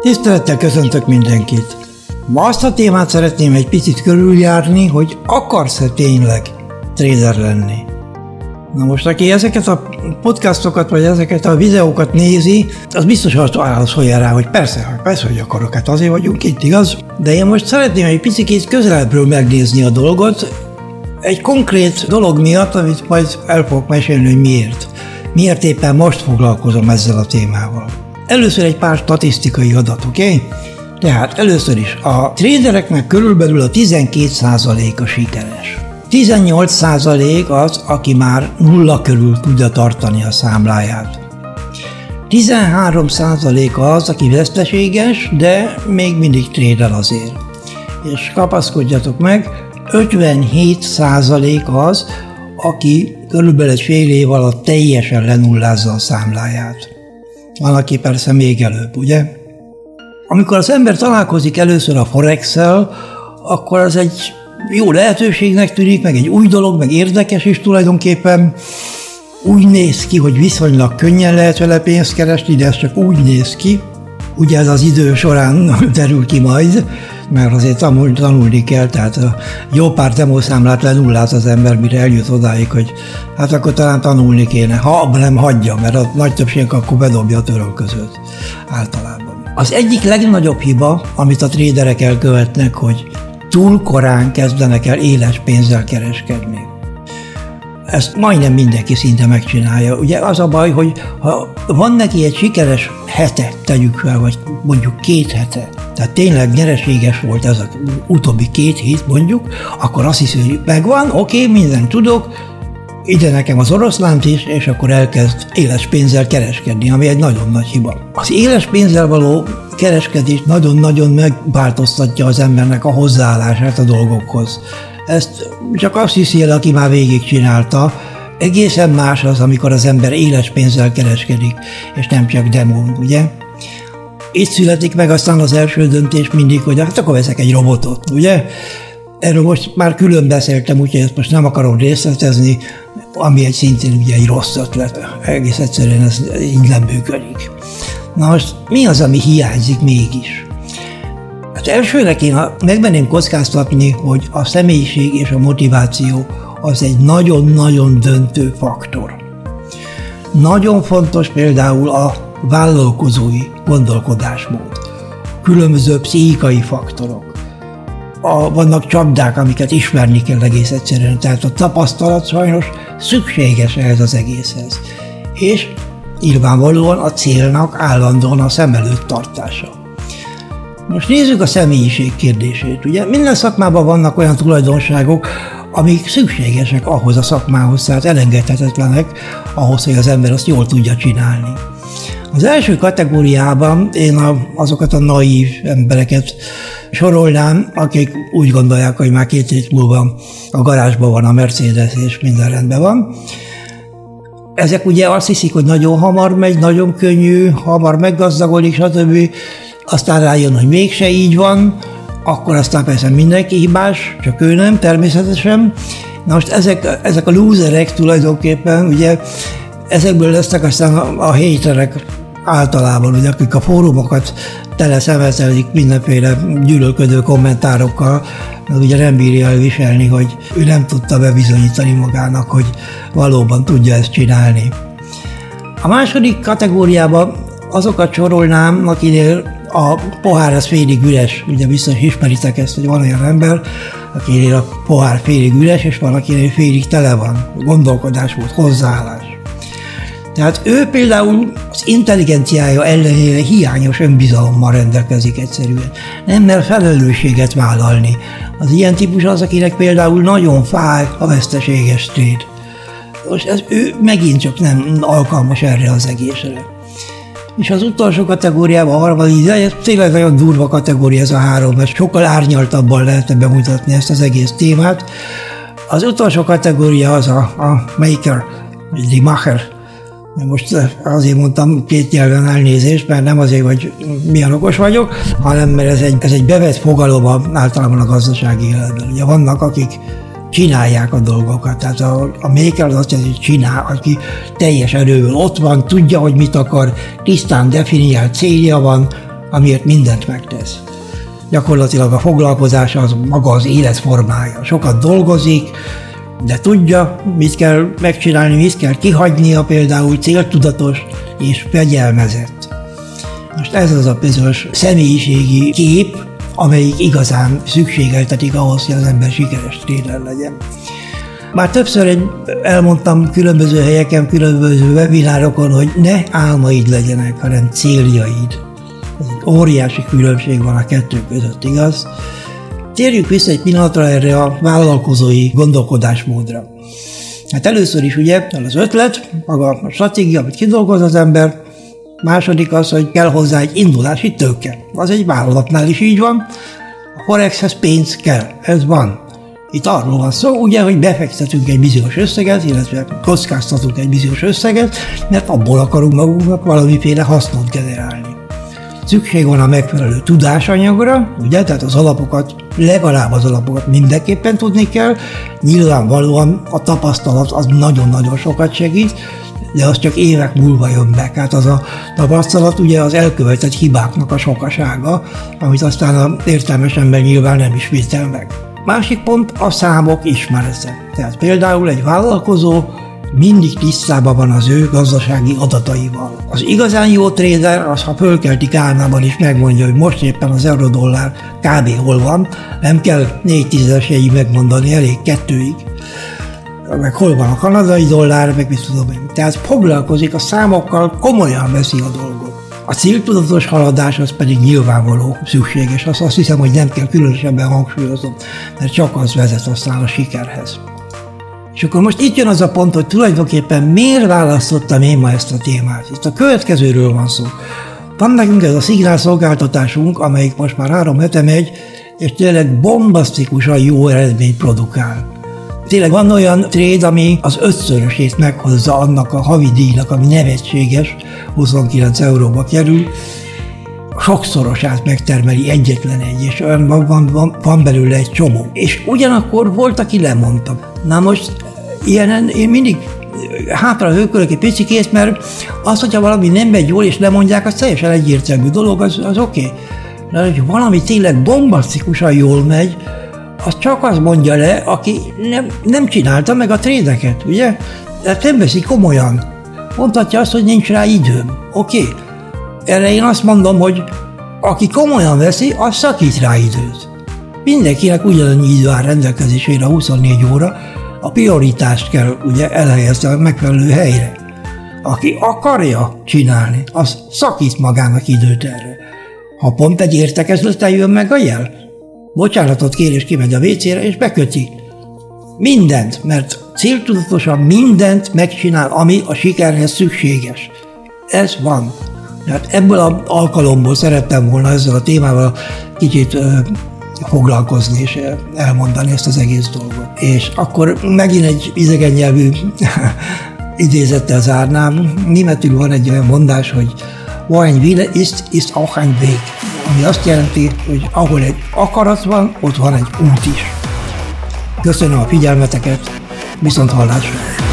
Tisztelettel köszöntök mindenkit! Ma azt a témát szeretném egy picit körüljárni, hogy akarsz-e tényleg trader lenni. Na most, aki ezeket a podcastokat, vagy ezeket a videókat nézi, az biztos azt válaszolja rá, hogy persze, persze, hogy akarok, hát azért vagyunk itt, igaz? De én most szeretném egy picit közelebbről megnézni a dolgot, egy konkrét dolog miatt, amit majd el fogok mesélni, hogy miért. Miért éppen most foglalkozom ezzel a témával. Először egy pár statisztikai adat, oké? Okay? Tehát először is a tradereknek körülbelül a 12%-a sikeres. 18% az, aki már nulla körül tudja tartani a számláját. 13% az, aki veszteséges, de még mindig trédel azért. És kapaszkodjatok meg, 57% az, aki körülbelül egy fél év alatt teljesen lenullázza a számláját. Van, aki persze még előbb, ugye? Amikor az ember találkozik először a forex akkor az egy jó lehetőségnek tűnik, meg egy új dolog, meg érdekes is tulajdonképpen. Úgy néz ki, hogy viszonylag könnyen lehet vele pénzt keresni, de ez csak úgy néz ki. Ugye ez az idő során derül ki majd, mert azért tanul, tanulni kell, tehát a jó pár demószámlát lenulláz az ember, mire eljut odáig, hogy hát akkor talán tanulni kéne, ha nem hagyja, mert a nagy többség akkor bedobja a között általában. Az egyik legnagyobb hiba, amit a tréderek elkövetnek, hogy túl korán kezdenek el éles pénzzel kereskedni. Ezt majdnem mindenki szinte megcsinálja. Ugye az a baj, hogy ha van neki egy sikeres hete, tegyük fel, vagy mondjuk két hete, tehát tényleg nyereséges volt ez az utóbbi két hét mondjuk, akkor azt hiszi, hogy megvan, oké, okay, mindent tudok, ide nekem az oroszlánt is, és akkor elkezd éles pénzzel kereskedni, ami egy nagyon nagy hiba. Az éles pénzzel való kereskedés nagyon-nagyon megváltoztatja az embernek a hozzáállását a dolgokhoz. Ezt csak azt hiszi el, aki már végigcsinálta, egészen más az, amikor az ember éles pénzzel kereskedik, és nem csak demón, ugye? Itt születik meg aztán az első döntés mindig, hogy hát akkor veszek egy robotot, ugye? Erről most már külön beszéltem, úgyhogy ezt most nem akarom részletezni, ami egy szintén ugye egy rossz ötlet. Egész egyszerűen ez így nem működik. Na most mi az, ami hiányzik mégis? Hát elsőnek én megmenném kockáztatni, hogy a személyiség és a motiváció az egy nagyon-nagyon döntő faktor. Nagyon fontos például a vállalkozói gondolkodásmód, különböző pszichikai faktorok. A, vannak csapdák, amiket ismerni kell egész egyszerűen, tehát a tapasztalat sajnos szükséges ehhez az egészhez. És nyilvánvalóan a célnak állandóan a szem előtt tartása. Most nézzük a személyiség kérdését. Ugye minden szakmában vannak olyan tulajdonságok, amik szükségesek ahhoz a szakmához, tehát elengedhetetlenek ahhoz, hogy az ember azt jól tudja csinálni. Az első kategóriában én azokat a naív embereket sorolnám, akik úgy gondolják, hogy már két hét múlva a garázsban van a Mercedes, és minden rendben van. Ezek ugye azt hiszik, hogy nagyon hamar megy, nagyon könnyű, hamar meggazdagodik, stb aztán rájön, hogy mégse így van, akkor aztán persze mindenki hibás, csak ő nem, természetesen. Na most ezek, ezek a lúzerek tulajdonképpen, ugye ezekből lesznek aztán a, a haterek általában, ugye, akik a fórumokat tele szemetelik mindenféle gyűlölködő kommentárokkal, mert ugye nem bírja elviselni, hogy ő nem tudta bebizonyítani magának, hogy valóban tudja ezt csinálni. A második kategóriában azokat sorolnám, akinél a pohár az félig üres, ugye biztos ismeritek ezt, hogy van olyan ember, akinél a pohár félig üres, és van, akinél félig tele van. Gondolkodás volt, hozzáállás. Tehát ő például az intelligenciája ellenére hiányos önbizalommal rendelkezik egyszerűen. Nem mer felelősséget vállalni. Az ilyen típus az, akinek például nagyon fáj a veszteséges tét. Most ez, ő megint csak nem alkalmas erre az egészre. És az utolsó kategóriában, a harmadik, de ez tényleg nagyon durva kategória ez a három, mert sokkal árnyaltabban lehetne bemutatni ezt az egész témát. Az utolsó kategória az a, a maker, the macher. Most azért mondtam két nyelven elnézést, mert nem azért, hogy milyen okos vagyok, hanem mert ez egy, ez egy bevett fogalom általában a gazdasági életben. Ugye vannak, akik csinálják a dolgokat. Tehát a, a maker az azt jelenti, hogy csinál, aki teljes erővel ott van, tudja, hogy mit akar, tisztán definiált célja van, amiért mindent megtesz. Gyakorlatilag a foglalkozás az maga az életformája. Sokat dolgozik, de tudja, mit kell megcsinálni, mit kell kihagynia, például céltudatos és fegyelmezett. Most ez az a bizonyos személyiségi kép, amelyik igazán szükségeltetik ahhoz, hogy az ember sikeres tréner legyen. Már többször elmondtam különböző helyeken, különböző webinárokon, hogy ne álmaid legyenek, hanem céljaid. Ez egy óriási különbség van a kettő között, igaz? Térjünk vissza egy pillanatra erre a vállalkozói gondolkodásmódra. Hát először is ugye az ötlet, maga a stratégia, amit kidolgoz az ember, második az, hogy kell hozzá egy indulási tőke. Az egy vállalatnál is így van. A Forexhez pénz kell, ez van. Itt arról van szó, ugye, hogy befektetünk egy bizonyos összeget, illetve kockáztatunk egy bizonyos összeget, mert abból akarunk magunknak valamiféle hasznot generálni. Szükség van a megfelelő tudásanyagra, ugye, tehát az alapokat, legalább az alapokat mindenképpen tudni kell, nyilvánvalóan a tapasztalat az nagyon-nagyon sokat segít, de az csak évek múlva jön be. Hát az a tapasztalat ugye az elkövetett hibáknak a sokasága, amit aztán a értelmes ember nyilván nem ismétel meg. Másik pont a számok ismerete. Tehát például egy vállalkozó mindig tisztában van az ő gazdasági adataival. Az igazán jó trader az, ha fölkelti Kálmában is megmondja, hogy most éppen az eurodollár kb. hol van, nem kell négy tízezeséig megmondani, elég kettőig meg hol van a kanadai dollár, meg mit tudom én. Tehát foglalkozik a számokkal, komolyan veszi a dolgot. A céltudatos haladás az pedig nyilvánvaló szükséges. Azt, azt hiszem, hogy nem kell különösebben hangsúlyozom, mert csak az vezet aztán a sikerhez. És akkor most itt jön az a pont, hogy tulajdonképpen miért választottam én ma ezt a témát. Itt a következőről van szó. Van nekünk ez a szignál szolgáltatásunk, amelyik most már három hete megy, és tényleg bombasztikusan jó eredményt produkál. Tényleg van olyan trade, ami az ötszörösét meghozza annak a havi díjnak, ami nevetséges, 29 euróba kerül, sokszorosát megtermeli egyetlen egy, és olyan van, van, van belőle egy csomó. És ugyanakkor volt, aki lemondta. Na most ilyenen én mindig hátra hőkölök egy picikét, mert az, hogyha valami nem megy jól, és lemondják, az teljesen egyértelmű dolog, az, az oké. Okay. De hogy valami tényleg bombasztikusan jól megy, az csak az mondja le, aki nem, nem csinálta meg a trédeket, ugye? Tehát nem veszi komolyan. Mondhatja azt, hogy nincs rá időm. Oké. Okay. Erre én azt mondom, hogy aki komolyan veszi, az szakít rá időt. Mindenkinek ugyanannyi idő áll rendelkezésére 24 óra, a prioritást kell ugye elhelyezni a megfelelő helyre. Aki akarja csinálni, az szakít magának időt erre. Ha pont egy értekezleten jön meg a jel, bocsánatot kér és kimegy a WC-re, és beköti. Mindent, mert céltudatosan mindent megcsinál, ami a sikerhez szükséges. Ez van. Tehát ebből az alkalomból szerettem volna ezzel a témával kicsit ö, foglalkozni és elmondani ezt az egész dolgot. És akkor megint egy idegen nyelvű idézettel zárnám. Németül van egy olyan mondás, hogy Ein Wille ist, ist auch ein Weg. Ami azt jelenti, hogy ahol egy akarat van, ott van egy út is. Köszönöm a figyelmeteket, viszont hallásra!